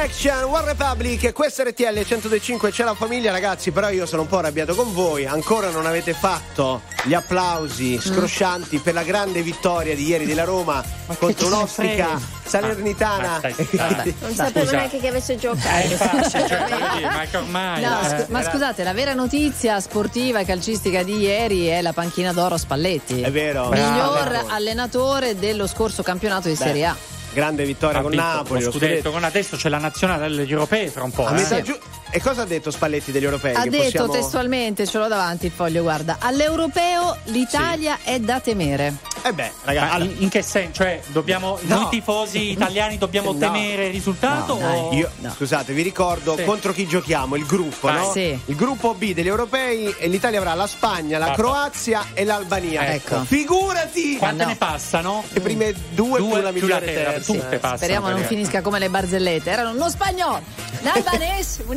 Connection, One Republic, questa RTL 1025 c'è la famiglia ragazzi, però io sono un po' arrabbiato con voi, ancora non avete fatto gli applausi scroscianti per la grande vittoria di ieri della Roma contro ne un'ostica frega? salernitana. Ma stai zitta. Non sapevo neanche che avesse Eh, giocato. infatti, cioè, ma eh, ma scusate, la vera notizia sportiva e calcistica di ieri è la panchina d'oro Spalletti. È vero. Miglior Bravo. allenatore dello scorso campionato di Beh, Serie A. Grande vittoria ha con Napoli. lo scudetto. con adesso c'è la nazionale degli europei fra un po'. A eh. metà giu- E cosa ha detto Spalletti degli europei? Ha Che detto possiamo- testualmente, ce l'ho davanti il foglio, guarda, all'europeo l'Italia è da temere. Eh beh, ragazzi. in, in che senso? Cioè, dobbiamo, No. noi tifosi italiani dobbiamo No. temere il risultato? No, o- Io, scusate, vi ricordo Sì. contro chi giochiamo, il gruppo, Vai. no? Sì. Il gruppo B degli europei e l'Italia avrà la Spagna, la Fatto. Croazia e l'Albania. Ecco. Figurati! Quante no. ne passano? Le prime due, più la migliore terza, terza. tutte passano. Speriamo non finisca come le barzellette. Erano uno spagnolo, un albanese, un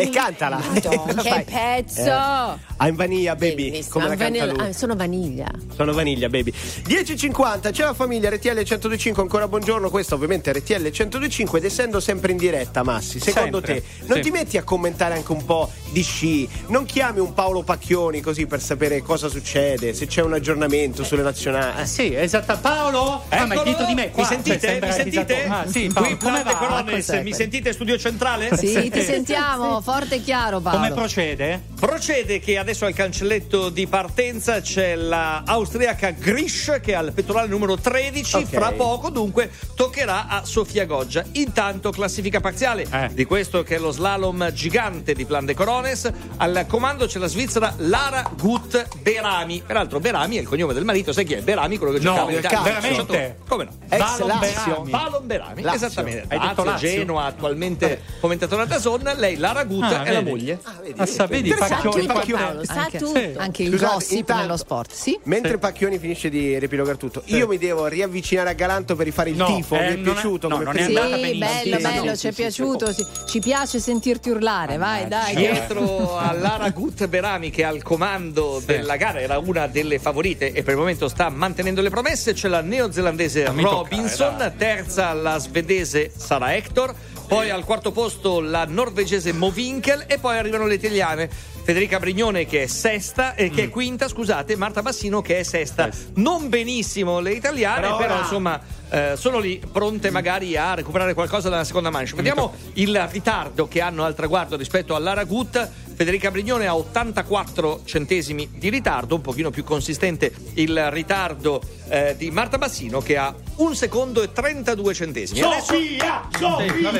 E cantala. Madonna, che pezzo! I'm vanilla, baby. Bellissimo. Come la canta Vanilla- lui. ah, sono vaniglia. Sono vaniglia, baby. 10.50, c'è la famiglia RTL 1025, ancora buongiorno. Questo ovviamente è RTL 1025 ed essendo sempre in diretta, Massi, secondo Sempre, te non sì. ti metti a commentare anche un po' di sci? Non chiami un Paolo Pacchioni così per sapere cosa succede, se c'è un aggiornamento sulle nazionali? Eh, Sì, esatto. Paolo? Ah, ma è dietro di me. Qua. Mi sentite? Cioè, mi sentite? Ah, sì, Paolo, Qui come va? Corones, Cos'è? mi sentite studio centrale? Sì, ti sentiamo forte e chiaro Paolo. Come procede? Procede che adesso al cancelletto di partenza c'è la austriaca Grish che ha il pettorale numero 13. Ok. Fra poco, dunque, toccherà a Sofia Goggia. Intanto, classifica parziale Eh. di questo che è lo slalom gigante di Plan de Corones. Al comando c'è la svizzera Lara Gut Berami. Peraltro, Berami è il cognome del marito. Sai chi è? Berami, quello che No, giocava in Italia. veramente? Come no? Ex Lazio. Berami. Valon Berami, Lazio. esattamente. Hai detto Lazio? Genoa, attualmente commentatore a Dazon. Lei, Lara Gut, Ah, è la vedi. moglie. Ah, sa, vedi, Interessante, Pacchioni, Pacchioni. Sa Anche, tutto. anche il gossip intanto- nello sport, sì? Mentre Sì. Pacchioni finisce di riepilogare tutto, io mi devo riavvicinare a Galanto per rifare il No, tifo. eh, mi è è- piaciuto no, come non è andata Sì, bello, bello, ci è piaciuto. Ci piace sentirti urlare, vai, dai. Dietro a Lara Gut Berami che al comando della gara era una delle favorite e per il momento sta mantenendo le promesse c'è la neozelandese Robinson, terza la svedese Sara Hector, poi al quarto posto la norvegese Movinkel e poi arrivano le italiane Federica Brignone che è sesta e Mm. che è quinta, scusate, Marta Bassino che è sesta. Non benissimo le italiane, Però però, insomma eh, sono lì pronte magari a recuperare qualcosa dalla seconda manche. Vediamo il ritardo che hanno al traguardo rispetto all'Ara Gut. Federica Brignone ha 84 centesimi di ritardo, un pochino più consistente il ritardo eh, di Marta Bassino che ha un secondo e 32 centesimi. Adesso, Sofia! Sofia!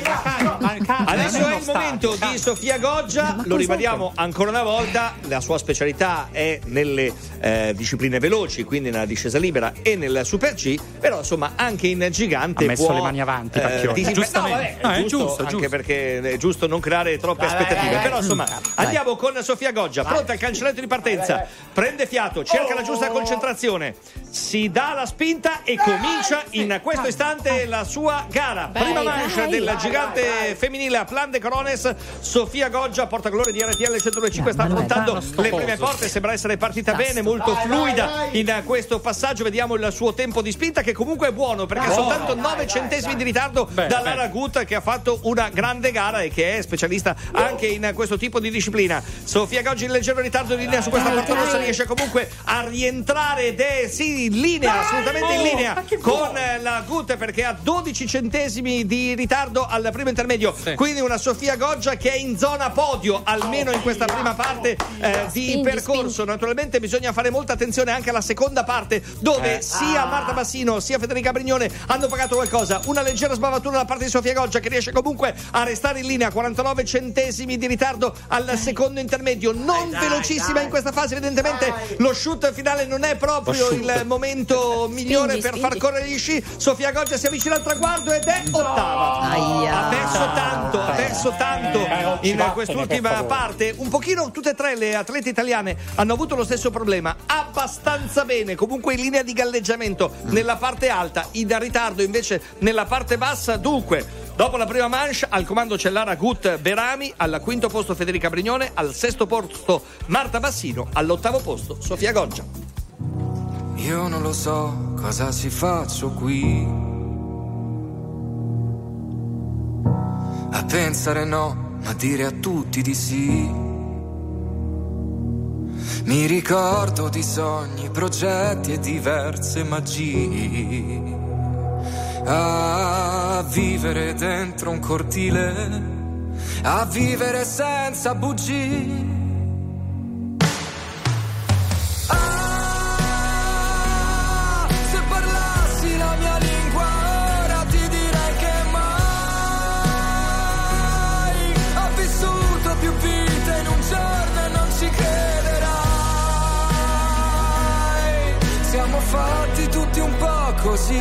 adesso è il momento di Sofia Goggia, lo ribadiamo ancora una volta, la sua specialità è nelle eh, discipline veloci, quindi nella discesa libera e nel Super G, però insomma anche in gigante Ha messo può, le mani avanti, eh, Giustamente. No, vabbè, è No, è giusto, giusto, anche giusto. perché è giusto non creare troppe aspettative, però insomma andiamo con Sofia Goggia, pronta al cancelletto di partenza, prende fiato, cerca la giusta concentrazione, si dà la spinta e comincia in questo istante la sua gara. Prima manche vai, del vai, gigante femminile a Plan de Corones, Sofia Goggia, portacolore di RTL 125, sta affrontando le prime porte, sembra essere partita bene, molto fluida in questo passaggio, vediamo il suo tempo di spinta che comunque è buono perché soltanto 9 centesimi di ritardo Beh, da beh. Lara Gut che ha fatto una grande gara e che è specialista anche in questo tipo di disciplina. Sofia Goggi in leggero ritardo di linea su questa partenza dai. riesce comunque a rientrare ed è sì in linea, assolutamente in linea con eh, la Gut perché ha 12 centesimi di ritardo al primo intermedio. Quindi una Sofia Goggia che è in zona podio, almeno in questa prima parte eh, di Spingi, percorso. Naturalmente bisogna fare molta attenzione anche alla seconda parte dove sia Marta Bassino sia Federica Brignone hanno pagato qualcosa. Una leggera sbavatura da parte di Sofia Goggia che riesce comunque a restare in linea, 49 centesimi di ritardo al secondo intermedio. Non velocissima in questa fase, evidentemente lo shoot finale non è proprio il momento migliore Spingi, per far spingi. correre gli sci. Sofia Goggia si avvicina al traguardo ed è ottava. Aia. Ha perso tanto, ha perso tanto in quest'ultima parte. Un pochino tutte e tre le atlete italiane hanno avuto lo stesso problema. Abbastanza bene, comunque in linea di galleggiamento nella parte alta, in ritardo invece nella parte bassa. Dunque, dopo la prima manche al comando c'è Lara Gut Berami, al quinto posto Federica Brignone, al sesto posto Marta Bassino, all'ottavo posto Sofia Goggia. Io non lo so cosa ci faccio qui. pensare no, ma dire a tutti di sì. Mi ricordo di sogni, progetti e diverse magie. A vivere dentro un cortile, a vivere senza bugie. Così,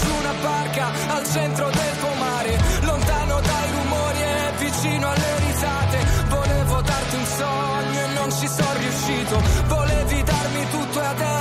Su una barca al centro del pomare, lontano dai rumori e vicino alle risate. Volevo darti un sogno e non ci sono riuscito. Volevi darmi tutto e adesso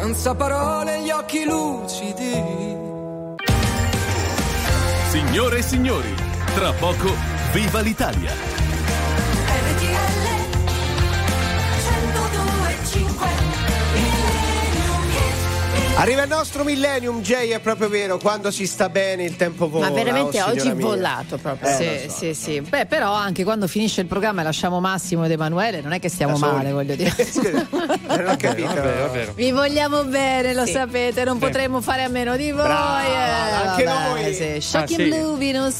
Senza parole gli occhi lucidi. Signore e signori, tra poco viva l'Italia. Arriva il nostro millennium, Jay, è proprio vero, quando si sta bene il tempo vola. Ma veramente oh, oggi è volato proprio. Eh, sì, so. sì, sì. Beh, però anche quando finisce il programma e lasciamo Massimo ed Emanuele, non è che stiamo male, voglio dire. Non ho capito. Vi vogliamo bene, lo Sì. sapete, non Sì. potremmo fare a meno di voi. Brava, eh, anche vabbè, noi. Sì. Shocking Ah, sì. Blue, Venus.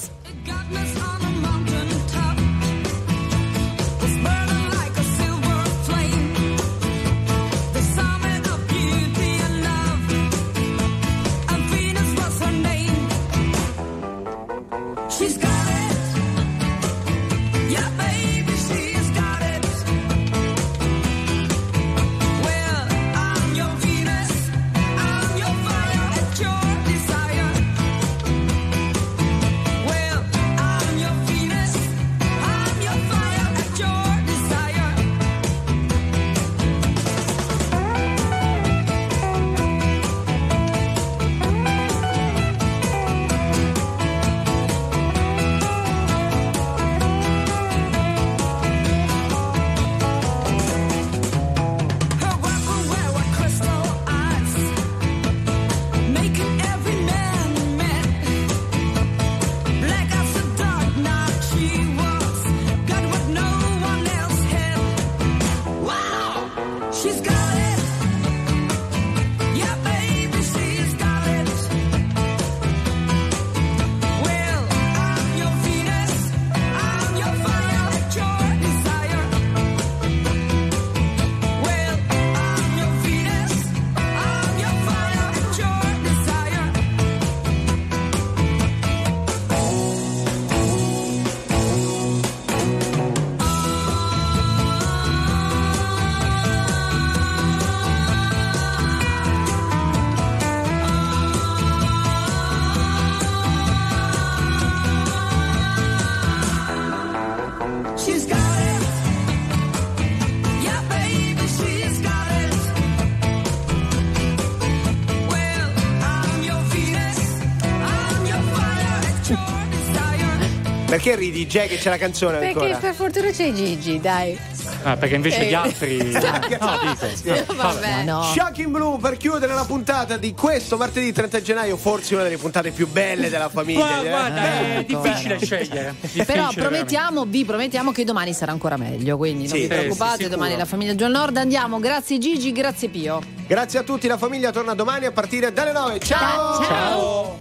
Perché ridi, Jay, che c'è la canzone Perché ancora? per fortuna c'è Gigi, dai. Ah, perché invece Eh. gli altri. No, dico. Vabbè. no. Shocking Blue per chiudere la puntata di questo martedì 30 gennaio, forse una delle puntate più belle della famiglia. Guarda, guarda, Eh, è difficile scegliere. Difficile, Però veramente. promettiamo, vi promettiamo che domani sarà ancora meglio, quindi non Sì, vi sì, preoccupate, sì, domani la famiglia John Nord andiamo. Grazie Gigi, grazie Pio. Grazie a tutti, la famiglia torna domani a partire dalle 9. Ciao! Ciao.